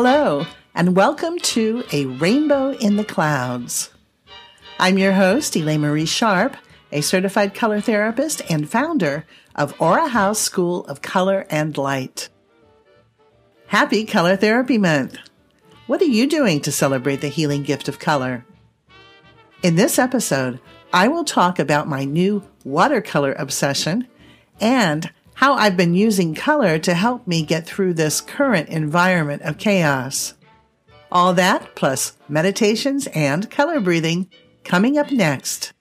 Hello, and welcome to A Rainbow in the Clouds. I'm your host, Elaine Marie Sharp, a certified color therapist and founder of Aura House School of Color and Light. Happy Color Therapy Month! What are you doing to celebrate the healing gift of color? In this episode, I will talk about my new watercolor obsession and how I've been using color to help me get through this current environment of chaos. All that plus meditations and color breathing coming up next.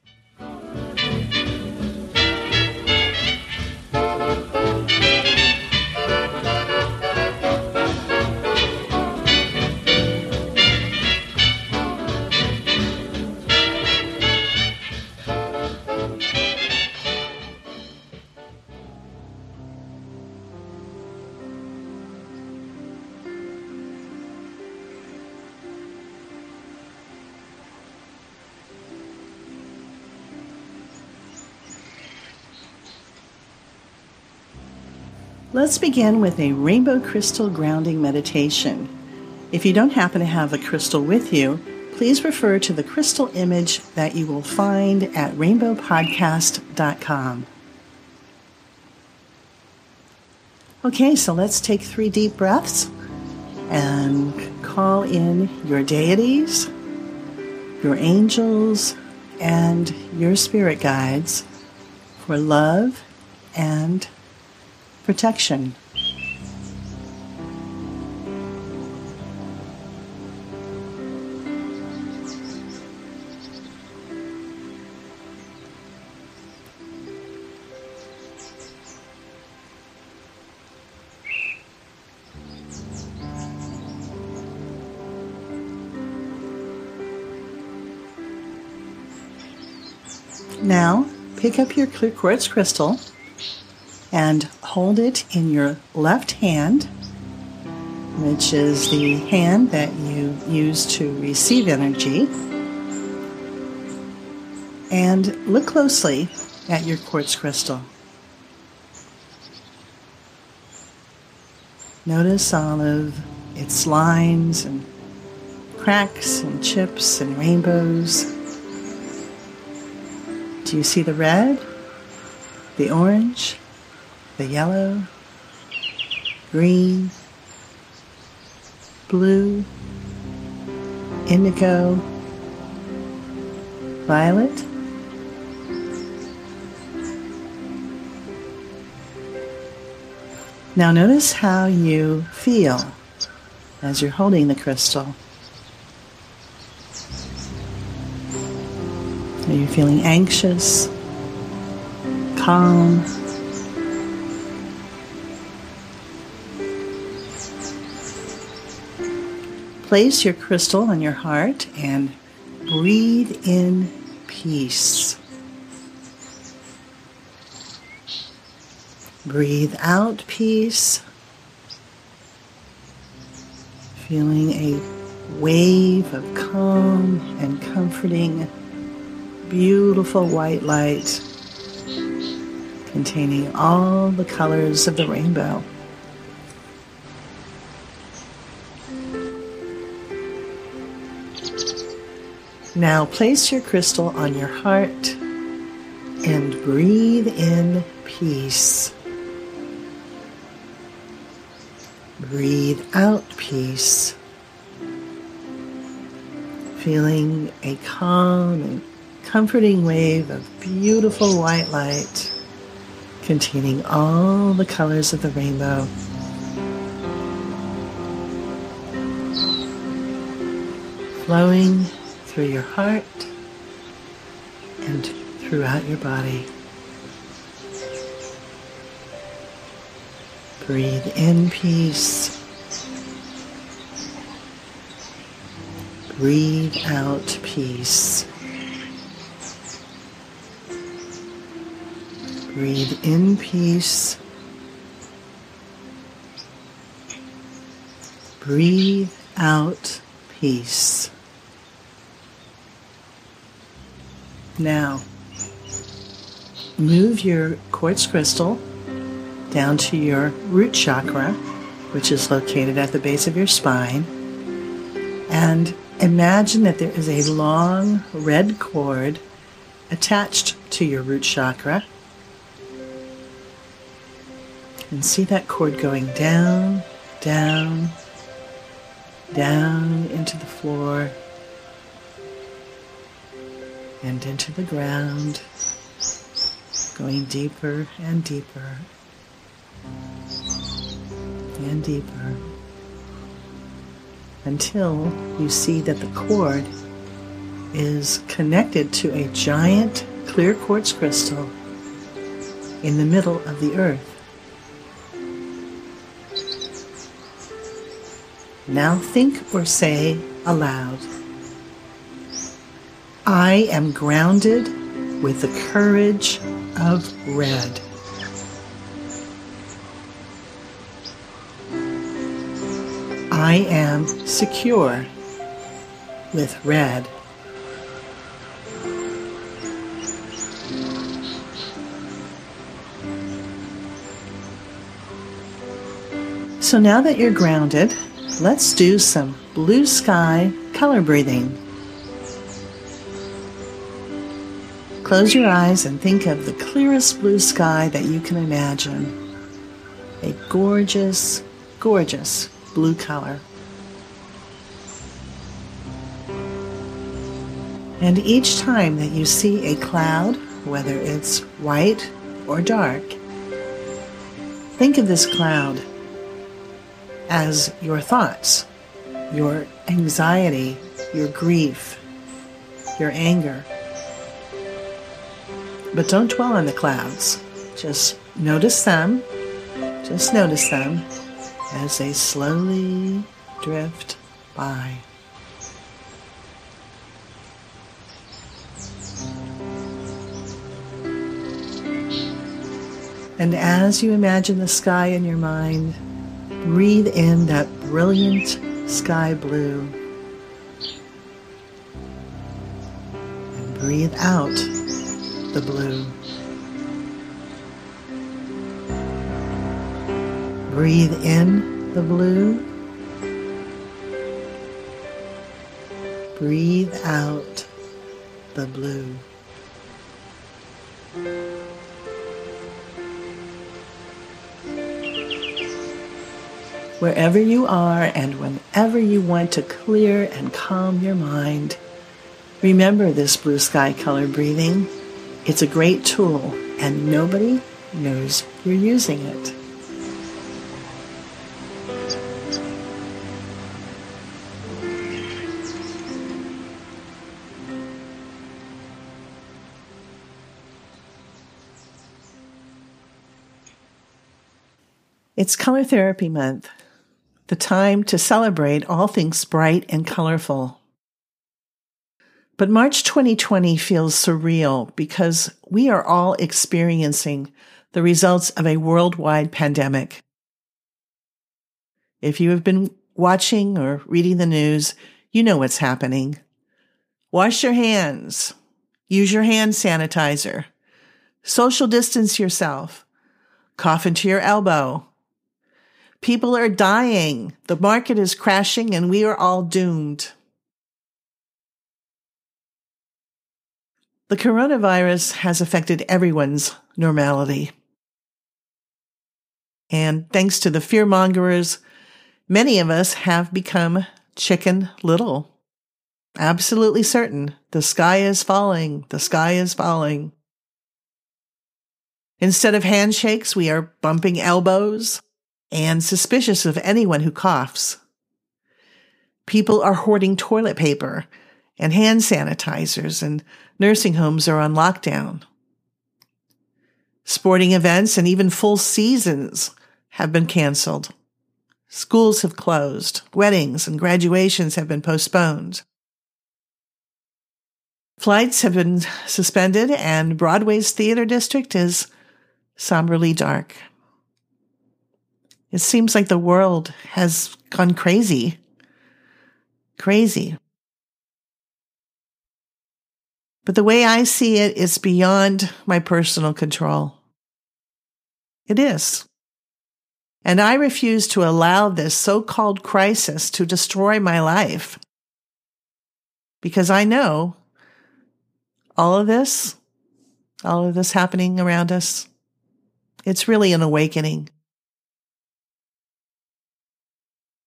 Let's begin with a rainbow crystal grounding meditation. If you don't happen to have a crystal with you, please refer to the crystal image that you will find at rainbowpodcast.com. Okay, so let's take three deep breaths and call in your deities, your angels, and your spirit guides for love and protection. Now, pick up your clear quartz crystal and hold it in your left hand, which is the hand that you use to receive energy. And look closely at your quartz crystal. Notice all of its lines and cracks and chips and rainbows. Do you see the red, the orange, the yellow, green, blue, indigo, violet. Now notice how you feel as you're holding the crystal. Are you feeling anxious, calm, Place your crystal on your heart and breathe in peace. Breathe out peace. Feeling a wave of calm and comforting, beautiful white light containing all the colors of the rainbow. Now place your crystal on your heart and breathe in peace. Breathe out peace. Feeling a calm and comforting wave of beautiful white light containing all the colors of the rainbow. Flowing through your heart and throughout your body. Breathe in peace. Breathe out peace. Breathe in peace. Breathe out peace. Now, move your quartz crystal down to your root chakra which is located at the base of your spine. And imagine that there is a long red cord attached to your root chakra. And see that cord going down, down, down into the floor and into the ground, going deeper and deeper and deeper until you see that the cord is connected to a giant clear quartz crystal in the middle of the earth. Now think or say aloud I am grounded with the courage of red. I am secure with red. So now that you're grounded, let's do some blue sky color breathing. Close your eyes and think of the clearest blue sky that you can imagine. A gorgeous, gorgeous blue color. And each time that you see a cloud, whether it's white or dark, think of this cloud as your thoughts, your anxiety, your grief, your anger. But don't dwell on the clouds. Just notice them. Just notice them as they slowly drift by. And as you imagine the sky in your mind, breathe in that brilliant sky blue. And breathe out the blue. Breathe in the blue. Breathe out the blue. Wherever you are and whenever you want to clear and calm your mind, remember this blue sky color breathing. It's a great tool and nobody knows you're using it. It's Color Therapy Month, the time to celebrate all things bright and colorful. But March 2020 feels surreal because we are all experiencing the results of a worldwide pandemic. If you have been watching or reading the news, you know what's happening. Wash your hands. Use your hand sanitizer. Social distance yourself. Cough into your elbow. People are dying. The market is crashing and we are all doomed. The coronavirus has affected everyone's normality. And thanks to the fear mongers, many of us have become chicken little. Absolutely certain the sky is falling, the sky is falling. Instead of handshakes, we are bumping elbows and suspicious of anyone who coughs. People are hoarding toilet paper and hand sanitizers, and nursing homes are on lockdown. Sporting events and even full seasons have been canceled. Schools have closed. Weddings and graduations have been postponed. Flights have been suspended, and Broadway's theater district is somberly dark. It seems like the world has gone crazy. Crazy. But the way I see it is beyond my personal control. It is. And I refuse to allow this so called crisis to destroy my life. Because I know all of this, all of this happening around us, it's really an awakening.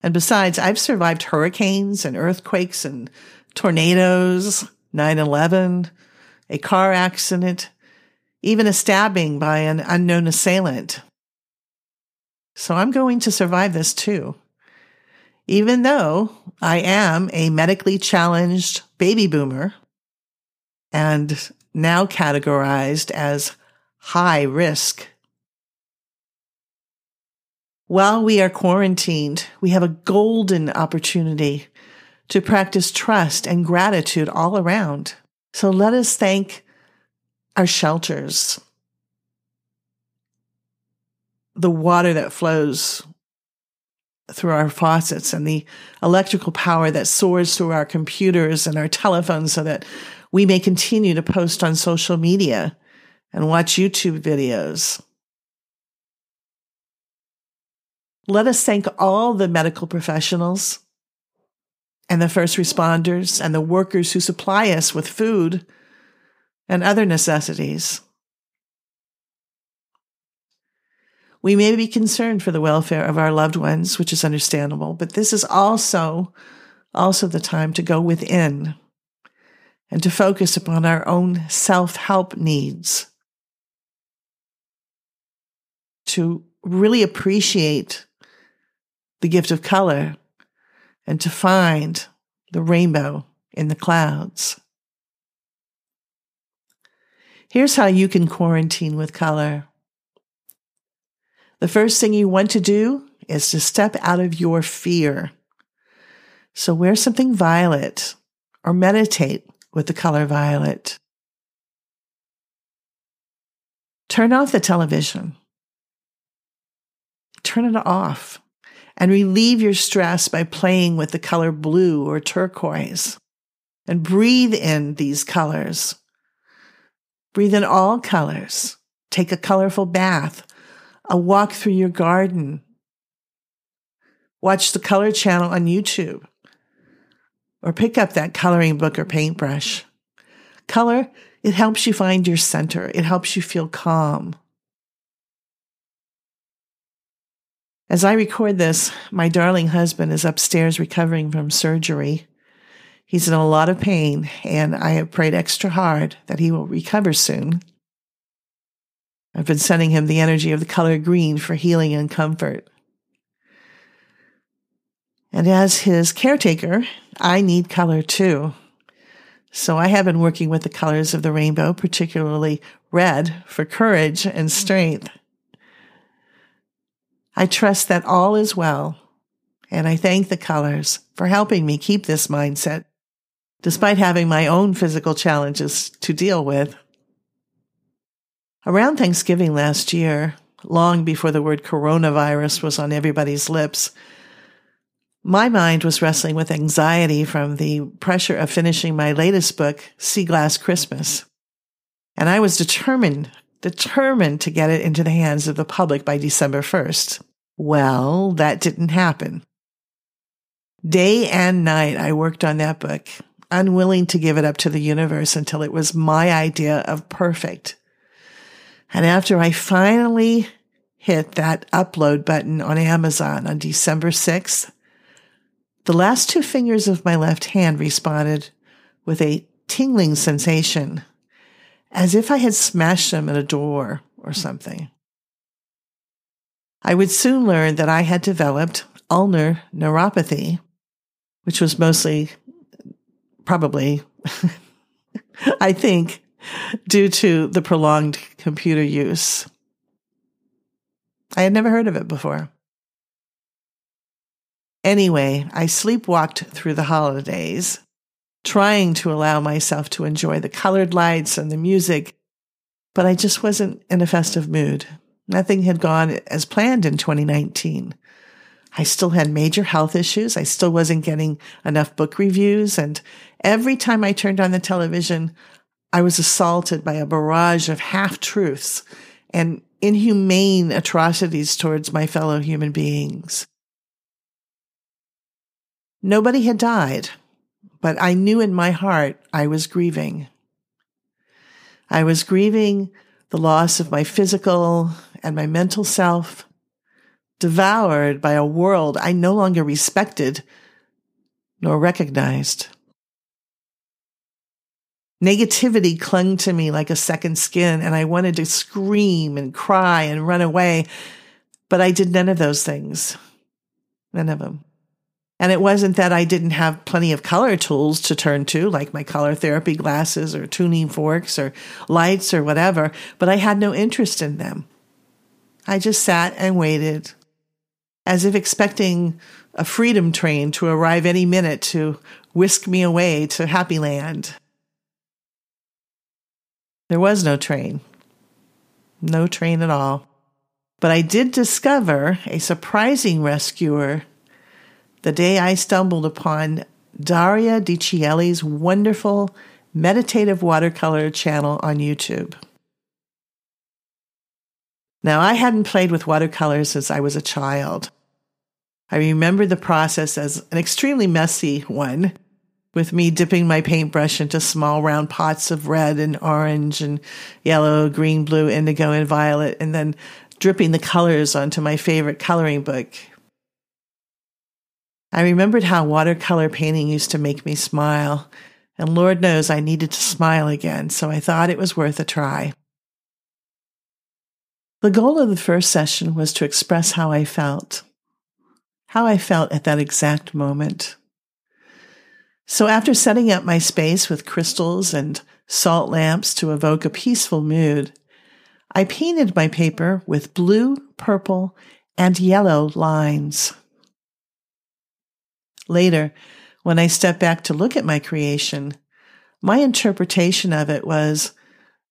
And besides, I've survived hurricanes and earthquakes and tornadoes, 9 11, a car accident, even a stabbing by an unknown assailant. So I'm going to survive this too. Even though I am a medically challenged baby boomer and now categorized as high risk while we are quarantined, we have a golden opportunity to practice trust and gratitude all around. So let us thank our shelters, the water that flows through our faucets and the electrical power that soars through our computers and our telephones so that we may continue to post on social media and watch YouTube videos. Let us thank all the medical professionals and the first responders and the workers who supply us with food and other necessities. We may be concerned for the welfare of our loved ones, which is understandable, but this is also, also the time to go within and to focus upon our own self help needs, to really appreciate the gift of color and to find the rainbow in the clouds. Here's how you can quarantine with color. The first thing you want to do is to step out of your fear. So wear something violet or meditate with the color violet. Turn off the television. Turn it off and relieve your stress by playing with the color blue or turquoise. And breathe in these colors. Breathe in all colors. Take a colorful bath, a walk through your garden. Watch the color channel on YouTube or pick up that coloring book or paintbrush. Color, it helps you find your center. It helps you feel calm. As I record this, my darling husband is upstairs recovering from surgery. He's in a lot of pain, and I have prayed extra hard that he will recover soon. I've been sending him the energy of the color green for healing and comfort. And as his caretaker, I need color too. So I have been working with the colors of the rainbow, particularly red for courage and strength. I trust that all is well, and I thank the colors for helping me keep this mindset, despite having my own physical challenges to deal with. Around Thanksgiving last year, long before the word coronavirus was on everybody's lips, my mind was wrestling with anxiety from the pressure of finishing my latest book, Sea Glass Christmas. And I was determined determined to get it into the hands of the public by December 1st. Well, that didn't happen. Day and night, I worked on that book, unwilling to give it up to the universe until it was my idea of perfect. And after I finally hit that upload button on Amazon on December 6th, the last two fingers of my left hand responded with a tingling sensation as if I had smashed them at a door or something. I would soon learn that I had developed ulnar neuropathy, which was mostly, probably, I think, due to the prolonged computer use. I had never heard of it before. Anyway, I sleepwalked through the holidays trying to allow myself to enjoy the colored lights and the music, but I just wasn't in a festive mood. Nothing had gone as planned in 2019. I still had major health issues. I still wasn't getting enough book reviews. And every time I turned on the television, I was assaulted by a barrage of half truths and inhumane atrocities towards my fellow human beings. Nobody had died, but I knew in my heart I was grieving. I was grieving the loss of my physical and my mental self, devoured by a world I no longer respected nor recognized. Negativity clung to me like a second skin, and I wanted to scream and cry and run away, but I did none of those things. None of them. And it wasn't that I didn't have plenty of color tools to turn to, like my color therapy glasses or tuning forks or lights or whatever, but I had no interest in them. I just sat and waited, as if expecting a freedom train to arrive any minute to whisk me away to Happy Land. There was no train. No train at all. But I did discover a surprising rescuer the day I stumbled upon Daria Di Cielli's wonderful meditative watercolor channel on YouTube. Now, I hadn't played with watercolors since I was a child. I remember the process as an extremely messy one with me dipping my paintbrush into small round pots of red and orange and yellow, green, blue, indigo, and violet, and then dripping the colors onto my favorite coloring book. I remembered how watercolor painting used to make me smile, and Lord knows I needed to smile again, so I thought it was worth a try. The goal of the first session was to express how I felt, how I felt at that exact moment. So after setting up my space with crystals and salt lamps to evoke a peaceful mood, I painted my paper with blue, purple, and yellow lines. Later, when I stepped back to look at my creation, my interpretation of it was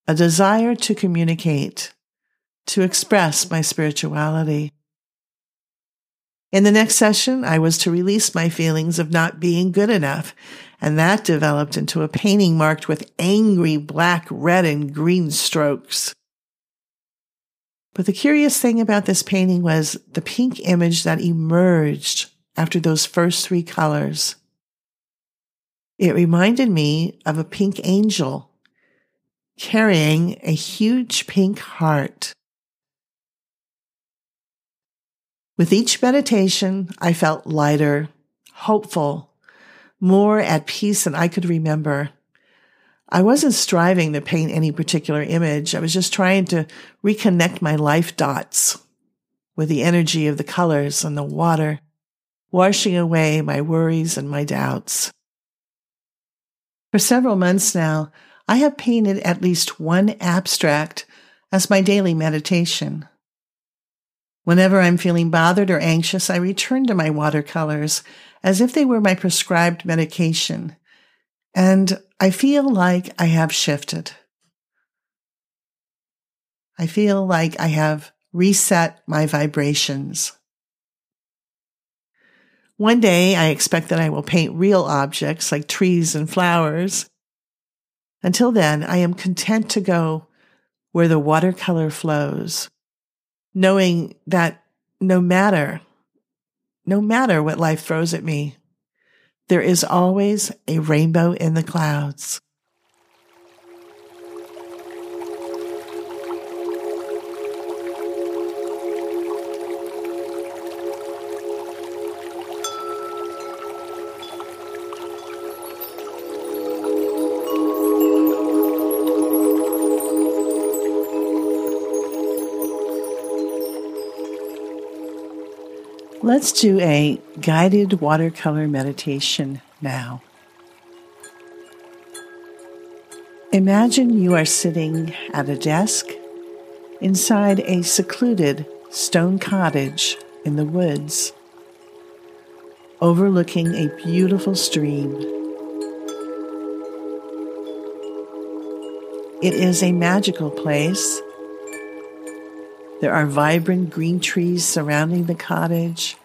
a desire to communicate, to express my spirituality. In the next session, I was to release my feelings of not being good enough, and that developed into a painting marked with angry black, red, and green strokes. But the curious thing about this painting was the pink image that emerged after those first three colors. It reminded me of a pink angel carrying a huge pink heart. With each meditation, I felt lighter, hopeful, more at peace than I could remember. I wasn't striving to paint any particular image. I was just trying to reconnect my life dots with the energy of the colors and the water, washing away my worries and my doubts. For several months now, I have painted at least one abstract as my daily meditation. Whenever I'm feeling bothered or anxious, I return to my watercolors as if they were my prescribed medication. And I feel like I have shifted. I feel like I have reset my vibrations. One day I expect that I will paint real objects like trees and flowers. Until then, I am content to go where the watercolor flows knowing that no matter, no matter what life throws at me, there is always a rainbow in the clouds. Let's do a guided watercolor meditation now. Imagine you are sitting at a desk inside a secluded stone cottage in the woods, overlooking a beautiful stream. It is a magical place. There are vibrant green trees surrounding the cottage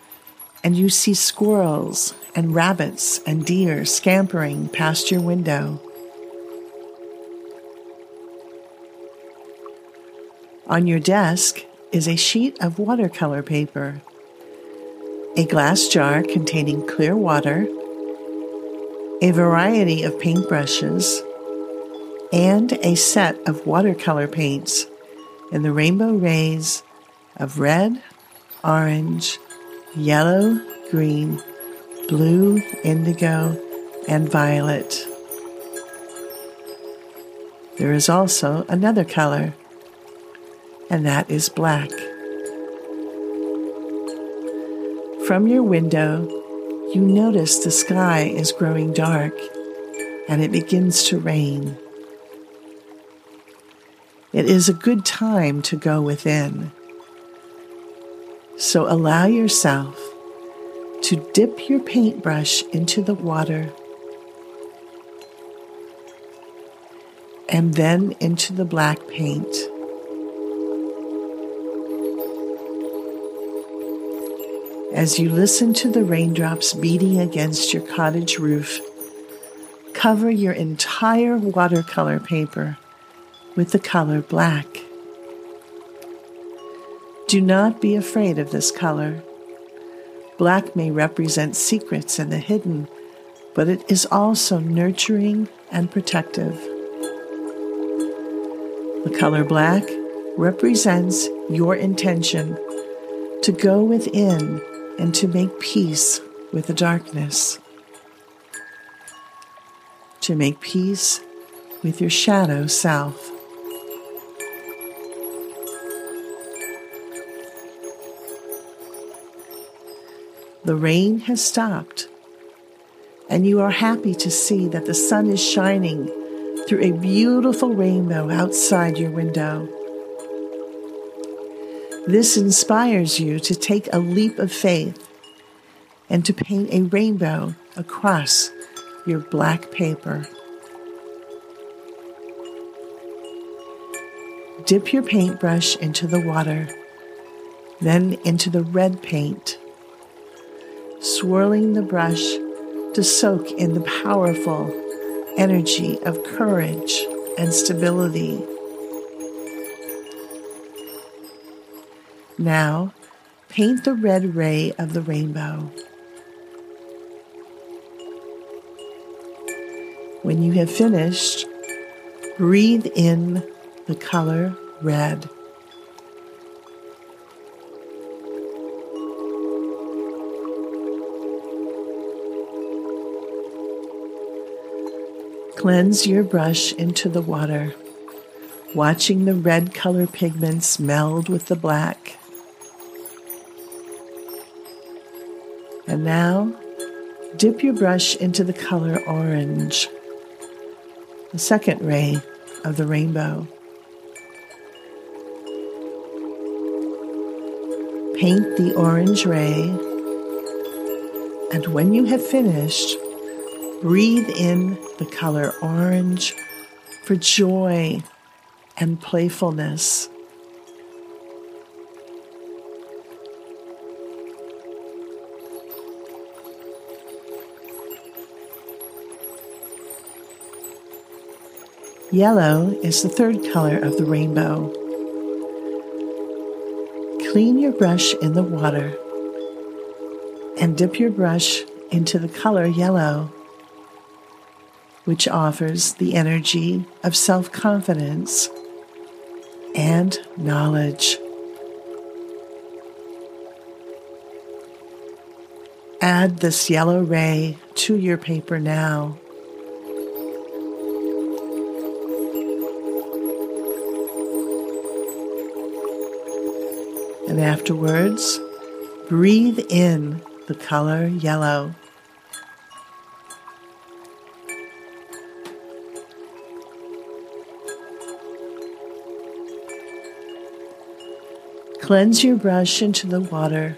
and you see squirrels and rabbits and deer scampering past your window. On your desk is a sheet of watercolor paper, a glass jar containing clear water, a variety of paintbrushes, and a set of watercolor paints in the rainbow rays of red, orange, yellow, green, blue, indigo, and violet. There is also another color, and that is black. From your window, you notice the sky is growing dark and it begins to rain. It is a good time to go within. So allow yourself to dip your paintbrush into the water and then into the black paint. As you listen to the raindrops beating against your cottage roof, cover your entire watercolor paper with the color black. Do not be afraid of this color. Black may represent secrets and the hidden, but it is also nurturing and protective. The color black represents your intention to go within and to make peace with the darkness, to make peace with your shadow self. The rain has stopped, and you are happy to see that the sun is shining through a beautiful rainbow outside your window. This inspires you to take a leap of faith and to paint a rainbow across your black paper. Dip your paintbrush into the water, then into the red paint, swirling the brush to soak in the powerful energy of courage and stability. Now, paint the red ray of the rainbow. When you have finished, breathe in the color red. Cleanse your brush into the water, watching the red color pigments meld with the black. And now, dip your brush into the color orange, the second ray of the rainbow. Paint the orange ray, and when you have finished, Breathe in the color orange for joy and playfulness. Yellow is the third color of the rainbow. Clean your brush in the water and dip your brush into the color yellow which offers the energy of self confidence and knowledge. Add this yellow ray to your paper now. And afterwards, breathe in the color yellow. Cleanse your brush into the water,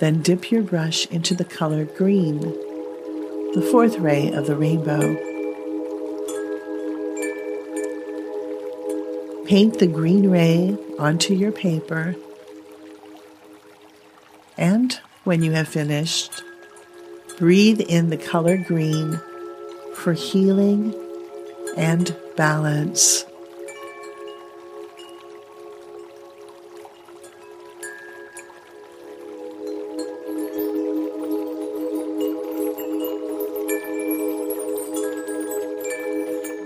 then dip your brush into the color green, the fourth ray of the rainbow. Paint the green ray onto your paper, and when you have finished, breathe in the color green for healing and balance.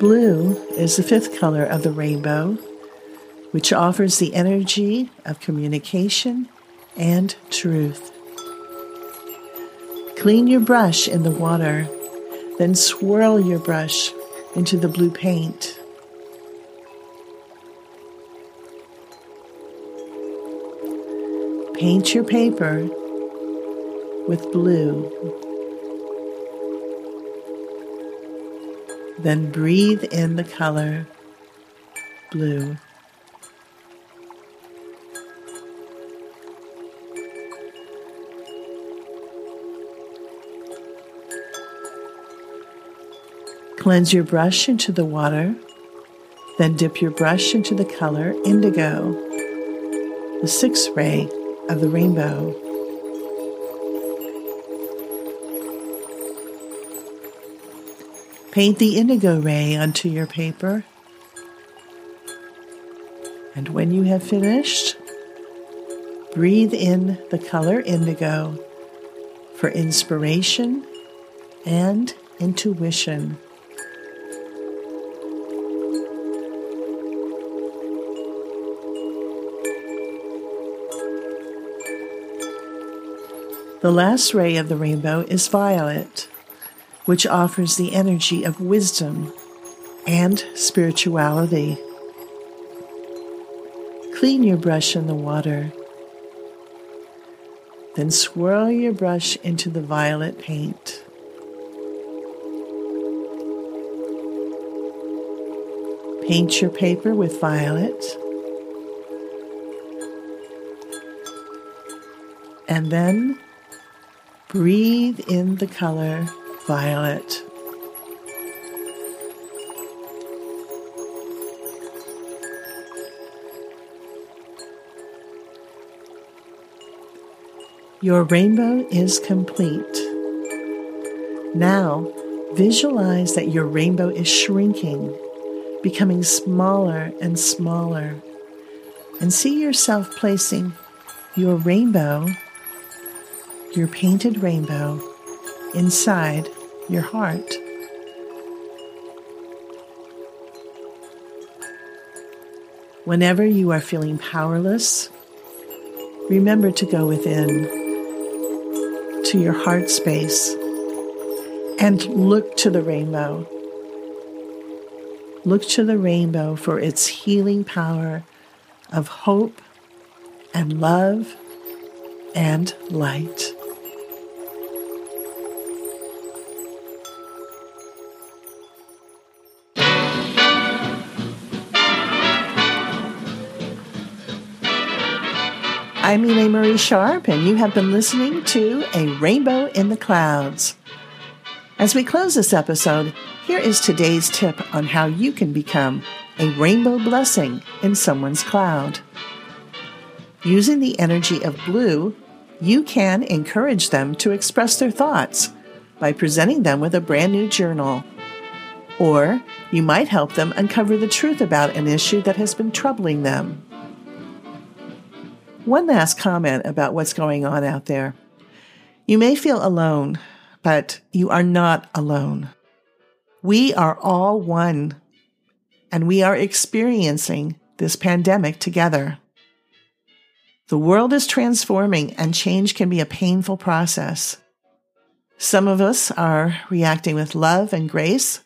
Blue is the fifth color of the rainbow, which offers the energy of communication and truth. Clean your brush in the water, then swirl your brush into the blue paint. Paint your paper with blue. Then breathe in the color blue. Cleanse your brush into the water, then dip your brush into the color indigo, the sixth ray of the rainbow. Paint the indigo ray onto your paper. And when you have finished, breathe in the color indigo for inspiration and intuition. The last ray of the rainbow is violet, which offers the energy of wisdom and spirituality. Clean your brush in the water. Then swirl your brush into the violet paint. Paint your paper with violet. And then Breathe in the color violet. Your rainbow is complete. Now, visualize that your rainbow is shrinking, becoming smaller and smaller, and see yourself placing your rainbow your painted rainbow inside your heart. Whenever you are feeling powerless, remember to go within to your heart space and look to the rainbow. Look to the rainbow for its healing power of hope and love and light. I'm Elaine Marie Sharp, and you have been listening to A Rainbow in the Clouds. As we close this episode, here is today's tip on how you can become a rainbow blessing in someone's cloud. Using the energy of blue, you can encourage them to express their thoughts by presenting them with a brand new journal. Or you might help them uncover the truth about an issue that has been troubling them. One last comment about what's going on out there. You may feel alone, but you are not alone. We are all one, and we are experiencing this pandemic together. The world is transforming, and change can be a painful process. Some of us are reacting with love and grace,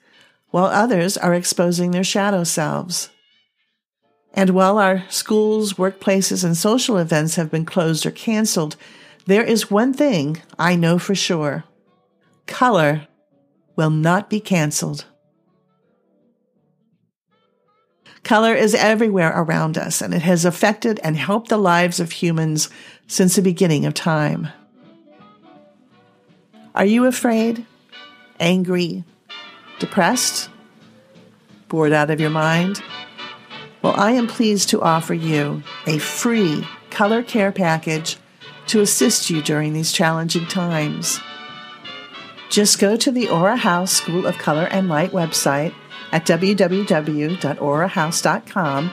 while others are exposing their shadow selves. And while our schools, workplaces, and social events have been closed or canceled, there is one thing I know for sure color will not be canceled. Color is everywhere around us, and it has affected and helped the lives of humans since the beginning of time. Are you afraid, angry, depressed, bored out of your mind? Well, I am pleased to offer you a free color care package to assist you during these challenging times. Just go to the Aura House School of Color and Light website at www.aurahouse.com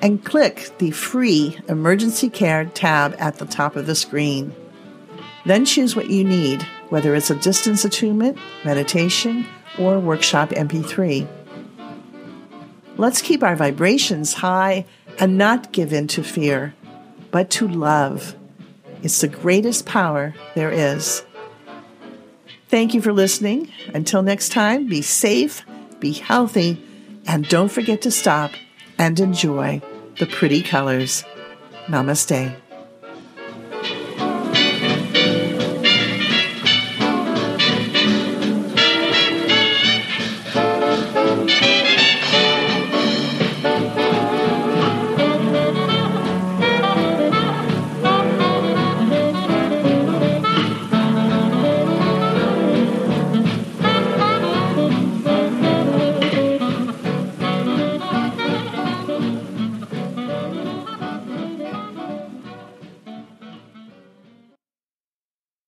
and click the free Emergency Care tab at the top of the screen. Then choose what you need, whether it's a distance attunement, meditation, or workshop MP3. Let's keep our vibrations high and not give in to fear, but to love. It's the greatest power there is. Thank you for listening. Until next time, be safe, be healthy, and don't forget to stop and enjoy the pretty colors. Namaste.